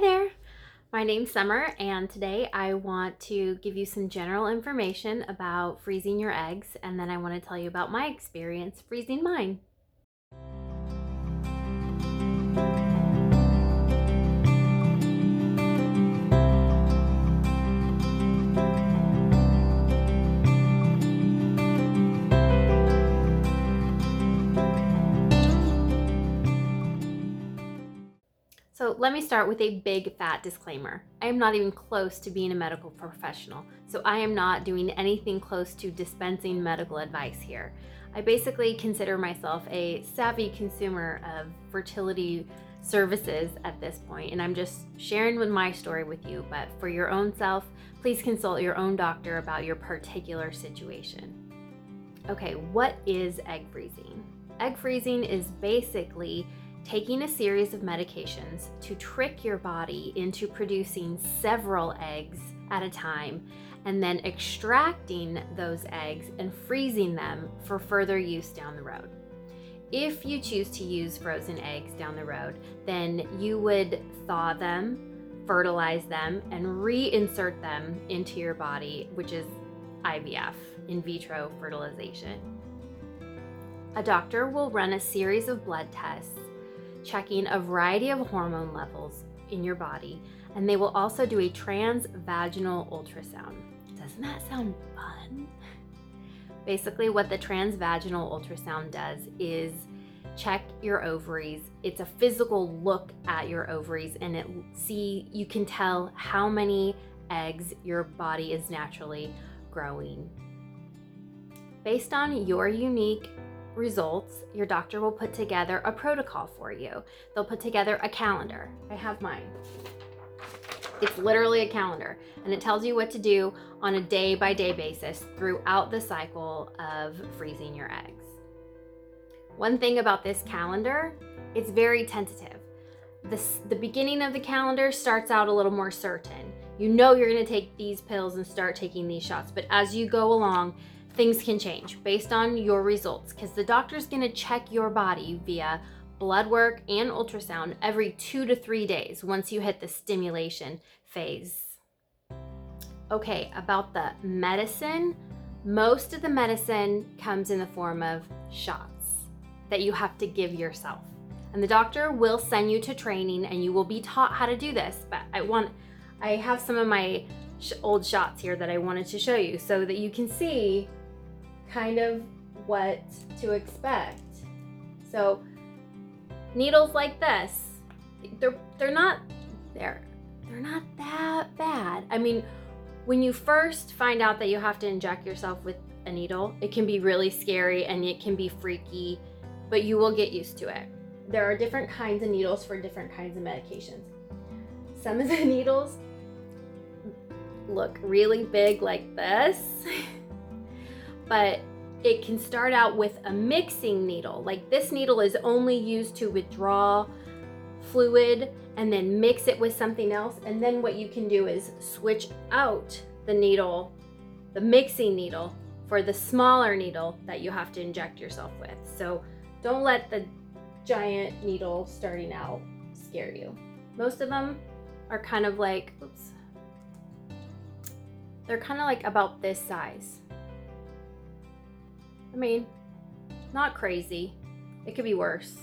there. My name's Summer, and today I want to give you some general information about freezing your eggs, and then I want to tell you about my experience freezing mine. So let me start with a big fat disclaimer. I am not even close to being a medical professional, so I am not doing anything close to dispensing medical advice here. I basically consider myself a savvy consumer of fertility services at this point, and I'm just sharing with my story with you. But for your own self, please consult your own doctor about your particular situation. Okay, what is egg freezing? Egg freezing is basically taking a series of medications to trick your body into producing several eggs at a time and then extracting those eggs and freezing them for further use down the road. If you choose to use frozen eggs down the road, then you would thaw them, fertilize them, and reinsert them into your body, which is IVF, in vitro fertilization. A doctor will run a series of blood tests checking a variety of hormone levels in your body, and they will also do a transvaginal ultrasound. Doesn't that sound fun? Basically, what the transvaginal ultrasound does is check your ovaries. It's a physical look at your ovaries and it see you can tell how many eggs your body is naturally growing. Based on your unique results, your doctor will put together a protocol for you. They'll put together a calendar. I have mine. It's literally a calendar, and it tells you what to do on a day by day basis throughout the cycle of freezing your eggs. One thing about this calendar, it's very tentative. This, the beginning of the calendar starts out a little more certain. You know you're going to take these pills and start taking these shots, but as you go along, things can change based on your results because the doctor's going to check your body via blood work and ultrasound every two to three days once you hit the stimulation phase. Okay, about the medicine, most of the medicine comes in the form of shots that you have to give yourself. And the doctor will send you to training and you will be taught how to do this. But I want, I have some of my old shots here that I wanted to show you so that you can see kind of what to expect. So needles like this, they're they're not they're they're not that bad. I mean, when you first find out that you have to inject yourself with a needle, it can be really scary and it can be freaky, but you will get used to it. There are different kinds of needles for different kinds of medications. Some of the needles look really big like this. but it can start out with a mixing needle. Like this needle is only used to withdraw fluid and then mix it with something else. And then what you can do is switch out the needle, the mixing needle, for the smaller needle that you have to inject yourself with. So don't let the giant needle starting out scare you. Most of them are kind of like, oops, they're kind of like about this size. I mean, not crazy. It could be worse.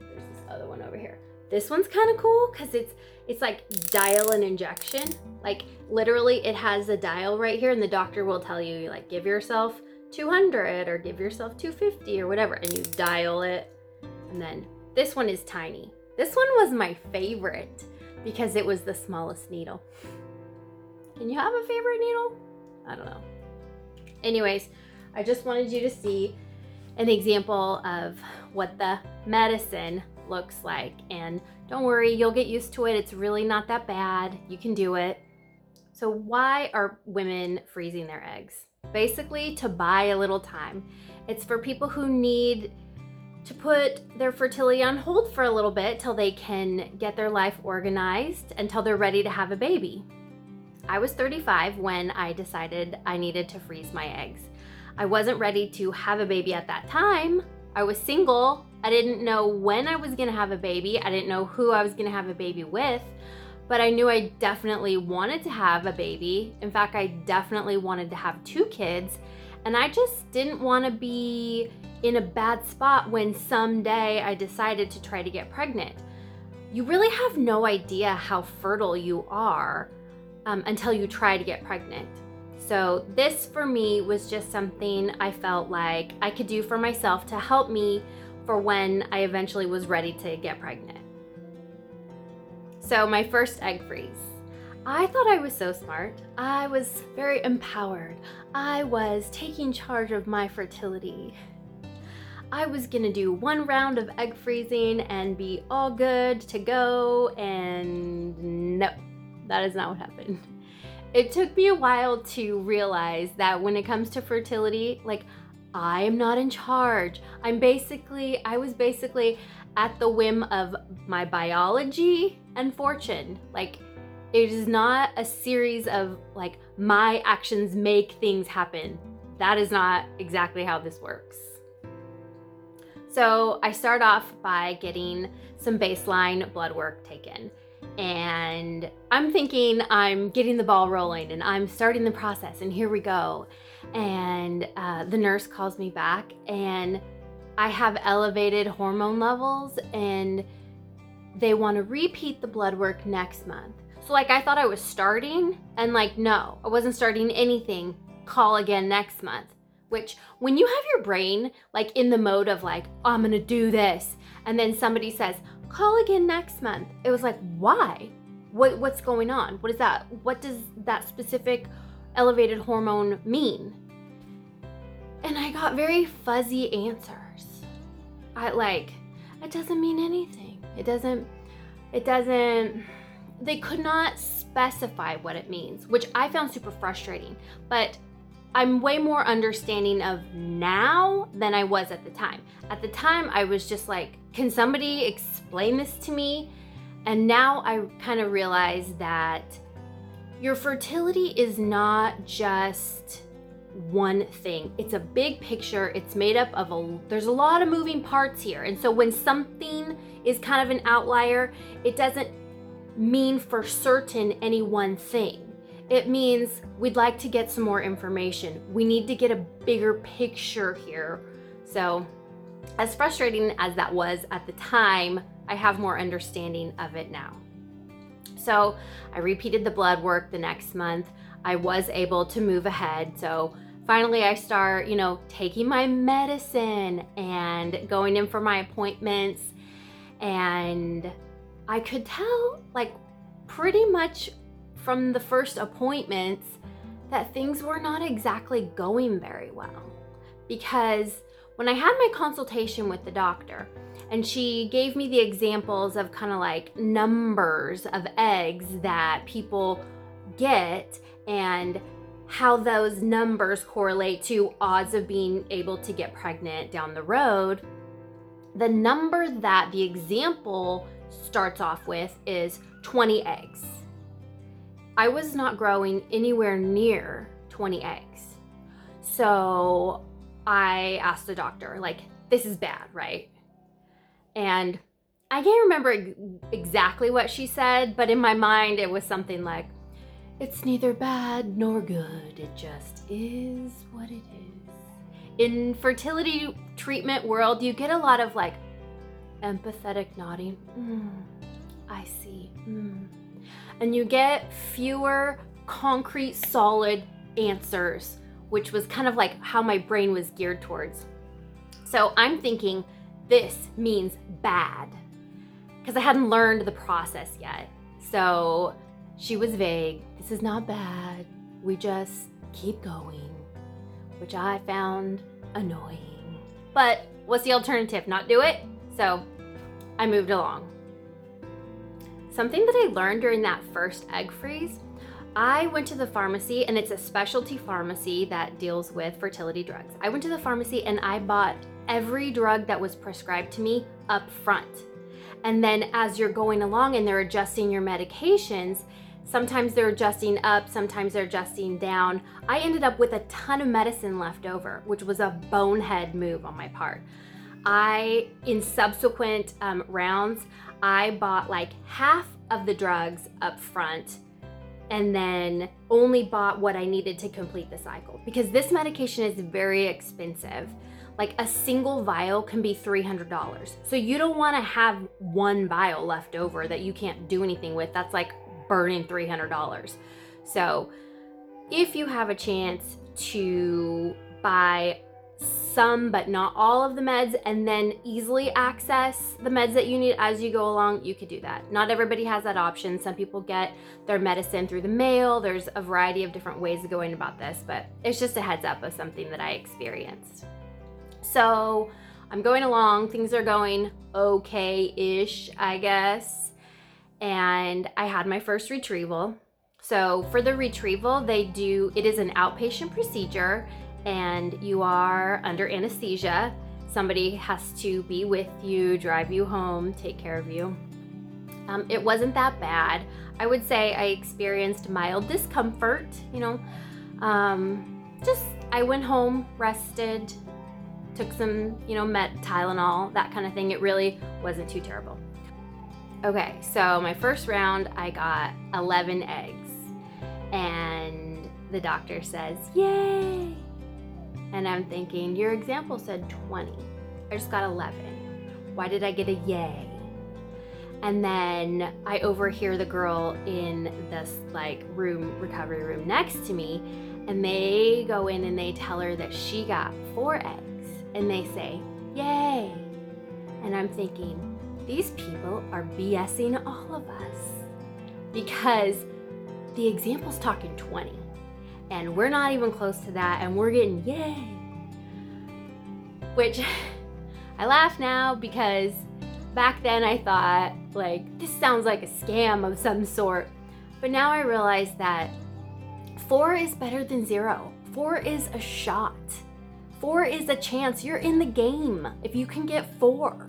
There's this other one over here. This one's kind of cool because it's it's like dial an injection. Like literally it has a dial right here and the doctor will tell you like give yourself 200 or give yourself 250 or whatever and you dial it. And then this one is tiny. This one was my favorite because it was the smallest needle. Can you have a favorite needle? I don't know. Anyways, I just wanted you to see an example of what the medicine looks like. And don't worry, you'll get used to it. It's really not that bad. You can do it. So, why are women freezing their eggs? Basically, to buy a little time. It's for people who need to put their fertility on hold for a little bit till they can get their life organized until they're ready to have a baby. I was 35 when I decided I needed to freeze my eggs. I wasn't ready to have a baby at that time. I was single I didn't know when I was gonna have a baby. I didn't know who I was gonna have a baby with, but I knew I definitely wanted to have a baby. In fact, I definitely wanted to have two kids, and I just didn't wanna be in a bad spot when someday I decided to try to get pregnant. You really have no idea how fertile you are um, until you try to get pregnant. So, this for me was just something I felt like I could do for myself to help me for when I eventually was ready to get pregnant. So, my first egg freeze. I thought I was so smart. I was very empowered. I was taking charge of my fertility. I was gonna do one round of egg freezing and be all good to go, and no, that is not what happened. It took me a while to realize that when it comes to fertility, like I am not in charge. I'm basically, I was basically at the whim of my biology and fortune. Like, it is not a series of like my actions make things happen. That is not exactly how this works. So, I start off by getting some baseline blood work taken and I'm thinking I'm getting the ball rolling and I'm starting the process, and here we go. And uh, the nurse calls me back, and I have elevated hormone levels, and they want to repeat the blood work next month. So, like, I thought I was starting, and like, no, I wasn't starting anything. Call again next month. Which, when you have your brain like in the mode of like, oh, I'm gonna do this, and then somebody says, call again next month. It was like, why? What, what's going on? What is that? What does that specific elevated hormone mean? And I got very fuzzy answers. I like, it doesn't mean anything. It doesn't, it doesn't, they could not specify what it means, which I found super frustrating. But I'm way more understanding of now than I was at the time. At the time, I was just like, can somebody explain this to me? And now I kind of realize that your fertility is not just one thing. It's a big picture. It's made up of a there's a lot of moving parts here. And so when something is kind of an outlier, it doesn't mean for certain any one thing. It means we'd like to get some more information. We need to get a bigger picture here. So, as frustrating as that was at the time, I have more understanding of it now. So, I repeated the blood work the next month. I was able to move ahead. So, finally, I start, you know, taking my medicine and going in for my appointments. And I could tell, like, pretty much from the first appointments that things were not exactly going very well. Because when I had my consultation with the doctor, and she gave me the examples of kind of like numbers of eggs that people get and how those numbers correlate to odds of being able to get pregnant down the road. The number that the example starts off with is 20 eggs. I was not growing anywhere near 20 eggs. So I asked the doctor, like, this is bad, right? And I can't remember exactly what she said, but in my mind it was something like, it's neither bad nor good, it just is what it is. In fertility treatment world, you get a lot of like empathetic nodding. Mm, I see. Mm and you get fewer concrete, solid answers, which was kind of like how my brain was geared towards. So I'm thinking this means bad because I hadn't learned the process yet. So she was vague. This is not bad. We just keep going, which I found annoying. But what's the alternative? Not do it? So I moved along. Something that I learned during that first egg freeze, I went to the pharmacy and it's a specialty pharmacy that deals with fertility drugs. I went to the pharmacy and I bought every drug that was prescribed to me up front. And then as you're going along and they're adjusting your medications, sometimes they're adjusting up, sometimes they're adjusting down. I ended up with a ton of medicine left over, which was a bonehead move on my part. I, in subsequent um, rounds, I bought like half of the drugs up front and then only bought what I needed to complete the cycle because this medication is very expensive. Like a single vial can be $300. So you don't want to have one vial left over that you can't do anything with. That's like burning $300. So if you have a chance to buy some but not all of the meds and then easily access the meds that you need as you go along, you could do that. Not everybody has that option. Some people get their medicine through the mail. There's a variety of different ways of going about this, but it's just a heads up of something that I experienced. So I'm going along, things are going okay ish, I guess. And I had my first retrieval. So for the retrieval, they do, it is an outpatient procedure and you are under anesthesia. Somebody has to be with you, drive you home, take care of you. Um, it wasn't that bad. I would say I experienced mild discomfort, you know. Um, just, I went home, rested, took some, you know, met Tylenol, that kind of thing. It really wasn't too terrible. Okay, so my first round, I got 11 eggs. And the doctor says, Yay! And I'm thinking, your example said 20. I just got 11. Why did I get a yay? And then I overhear the girl in this like room, recovery room next to me, and they go in and they tell her that she got four eggs. And they say, yay. And I'm thinking, these people are BSing all of us because the example's talking 20 and we're not even close to that and we're getting yay. Which i laugh now because back then i thought like this sounds like a scam of some sort. But now i realize that four is better than zero. Four is a shot. Four is a chance. You're in the game. If you can get four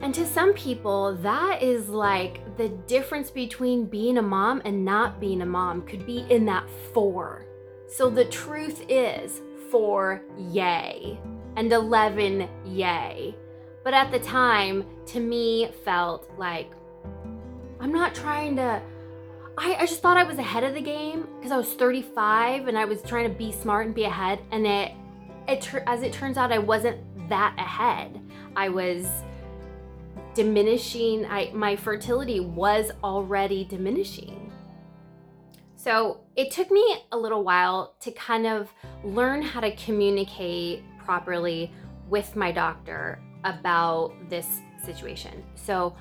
and to some people, that is like the difference between being a mom and not being a mom could be in that four. So the truth is four, yay, and 11, yay. But at the time, to me, felt like I'm not trying to. I, I just thought I was ahead of the game because I was 35 and I was trying to be smart and be ahead. And it, it as it turns out, I wasn't that ahead. I was diminishing I my fertility was already diminishing. So, it took me a little while to kind of learn how to communicate properly with my doctor about this situation. So,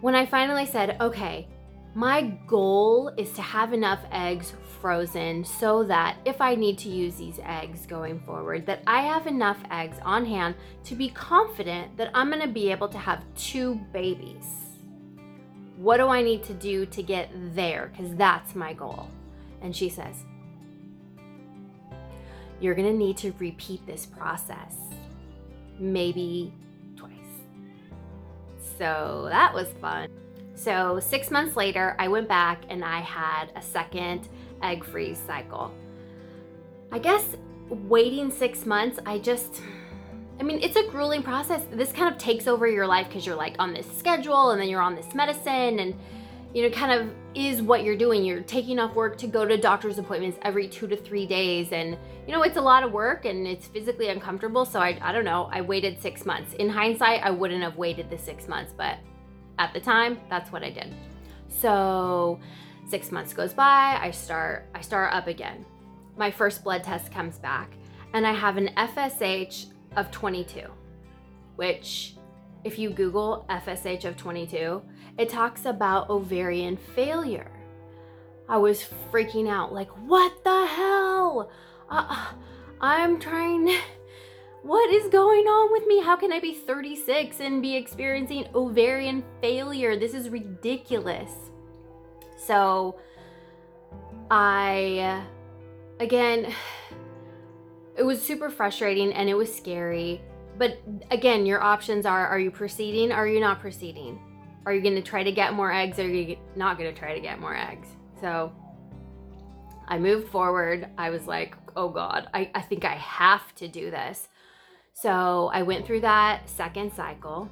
when I finally said, "Okay, my goal is to have enough eggs frozen so that if I need to use these eggs going forward, that I have enough eggs on hand to be confident that I'm going to be able to have two babies. What do I need to do to get there? Because that's my goal. And she says, You're going to need to repeat this process, maybe twice. So that was fun. So, six months later, I went back and I had a second egg freeze cycle. I guess waiting six months, I just, I mean, it's a grueling process. This kind of takes over your life because you're like on this schedule and then you're on this medicine and, you know, kind of is what you're doing. You're taking off work to go to doctor's appointments every two to three days. And, you know, it's a lot of work and it's physically uncomfortable. So I, I don't know, I waited six months. In hindsight, I wouldn't have waited the six months, but at the time, that's what I did. So six months goes by, I start, I start up again. My first blood test comes back and I have an FSH of 22, which if you Google FSH of 22, it talks about ovarian failure. I was freaking out, like, what the hell? Uh, I'm trying what is going on with me? How can I be 36 and be experiencing ovarian failure? This is ridiculous. So, I, again, it was super frustrating and it was scary. But again, your options are are you proceeding? Are you not proceeding? Are you going to try to get more eggs or are you not going to try to get more eggs? So, I moved forward. I was like, oh God, I, I think I have to do this So I went through that second cycle.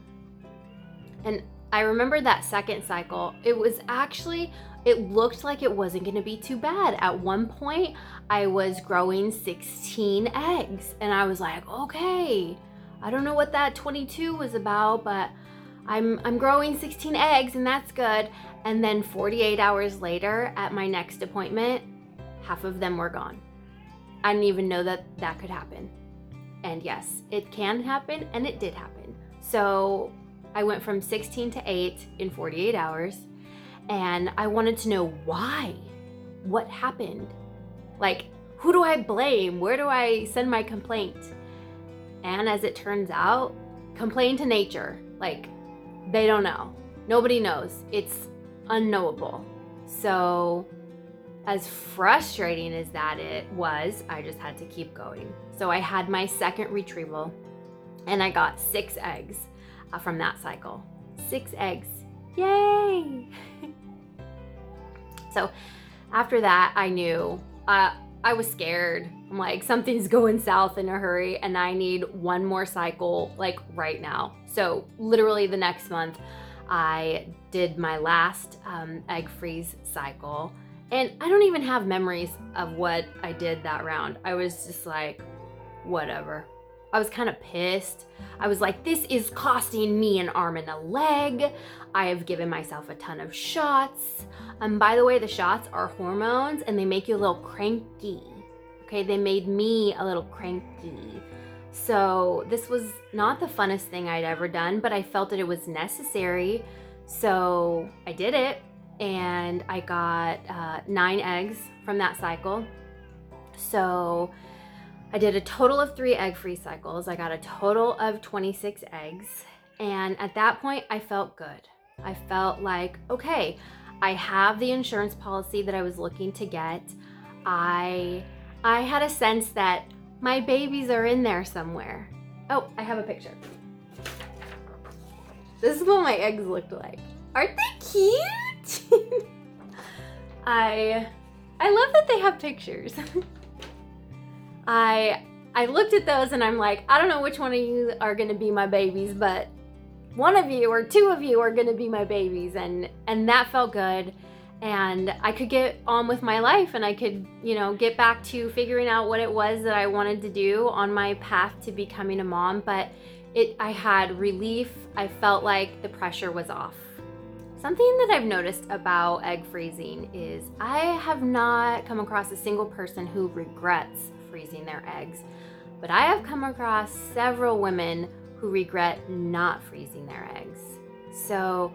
And I remember that second cycle, it was actually, it looked like it wasn't gonna be too bad. At one point, I was growing 16 eggs, and I was like, okay, I don't know what that 22 was about, but I'm, I'm growing 16 eggs, and that's good. And then 48 hours later, at my next appointment, half of them were gone. I didn't even know that that could happen. And yes, it can happen, and it did happen. So I went from 16 to 8 in 48 hours, and I wanted to know why. What happened? Like, who do I blame? Where do I send my complaint? And as it turns out, complain to nature. Like, they don't know. Nobody knows. It's unknowable. So, as frustrating as that it was, I just had to keep going. So I had my second retrieval and I got six eggs uh, from that cycle. Six eggs. Yay! so after that, I knew uh, I was scared. I'm like, something's going south in a hurry and I need one more cycle like right now. So literally the next month, I did my last um, egg freeze cycle and I don't even have memories of what I did that round. I was just like, whatever. I was kind of pissed. I was like, this is costing me an arm and a leg. I have given myself a ton of shots. And by the way, the shots are hormones and they make you a little cranky. Okay, they made me a little cranky. So this was not the funnest thing I'd ever done, but I felt that it was necessary. So I did it and I got uh, nine eggs from that cycle. So I did a total of three egg free cycles. I got a total of 26 eggs. And at that point, I felt good. I felt like, okay, I have the insurance policy that I was looking to get. I I had a sense that my babies are in there somewhere. Oh, I have a picture. This is what my eggs looked like. Aren't they cute? I I love that they have pictures. I I looked at those and I'm like, I don't know which one of you are gonna be my babies, but one of you or two of you are gonna be my babies and and that felt good and I could get on with my life and I could, you know, get back to figuring out what it was that I wanted to do on my path to becoming a mom, but it I had relief. I felt like the pressure was off. Something that I've noticed about egg freezing is I have not come across a single person who regrets freezing their eggs, but I have come across several women who regret not freezing their eggs. So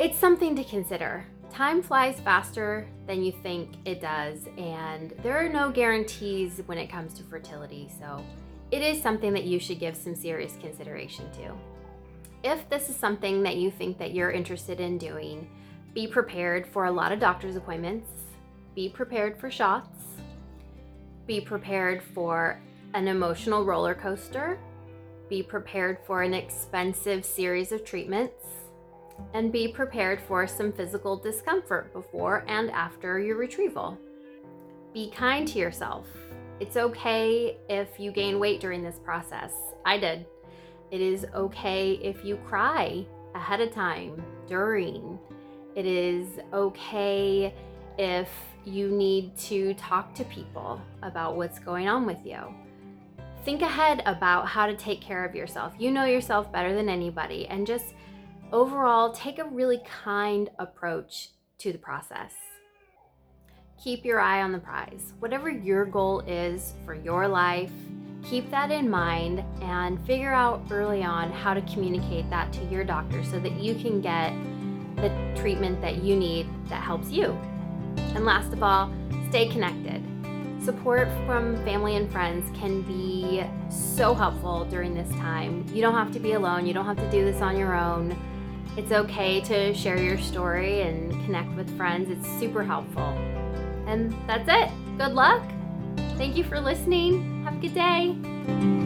it's something to consider. Time flies faster than you think it does, and there are no guarantees when it comes to fertility, so it is something that you should give some serious consideration to if this is something that you think that you're interested in doing, be prepared for a lot of doctor's appointments, be prepared for shots, be prepared for an emotional roller coaster, be prepared for an expensive series of treatments, and be prepared for some physical discomfort before and after your retrieval. Be kind to yourself. It's okay if you gain weight during this process. I did. It is okay if you cry ahead of time, during. It is okay if you need to talk to people about what's going on with you. Think ahead about how to take care of yourself. You know yourself better than anybody, and just overall take a really kind approach to the process. Keep your eye on the prize. Whatever your goal is for your life, Keep that in mind and figure out early on how to communicate that to your doctor so that you can get the treatment that you need that helps you. And last of all, stay connected. Support from family and friends can be so helpful during this time. You don't have to be alone, you don't have to do this on your own. It's okay to share your story and connect with friends, it's super helpful. And that's it. Good luck. Thank you for listening. Good day.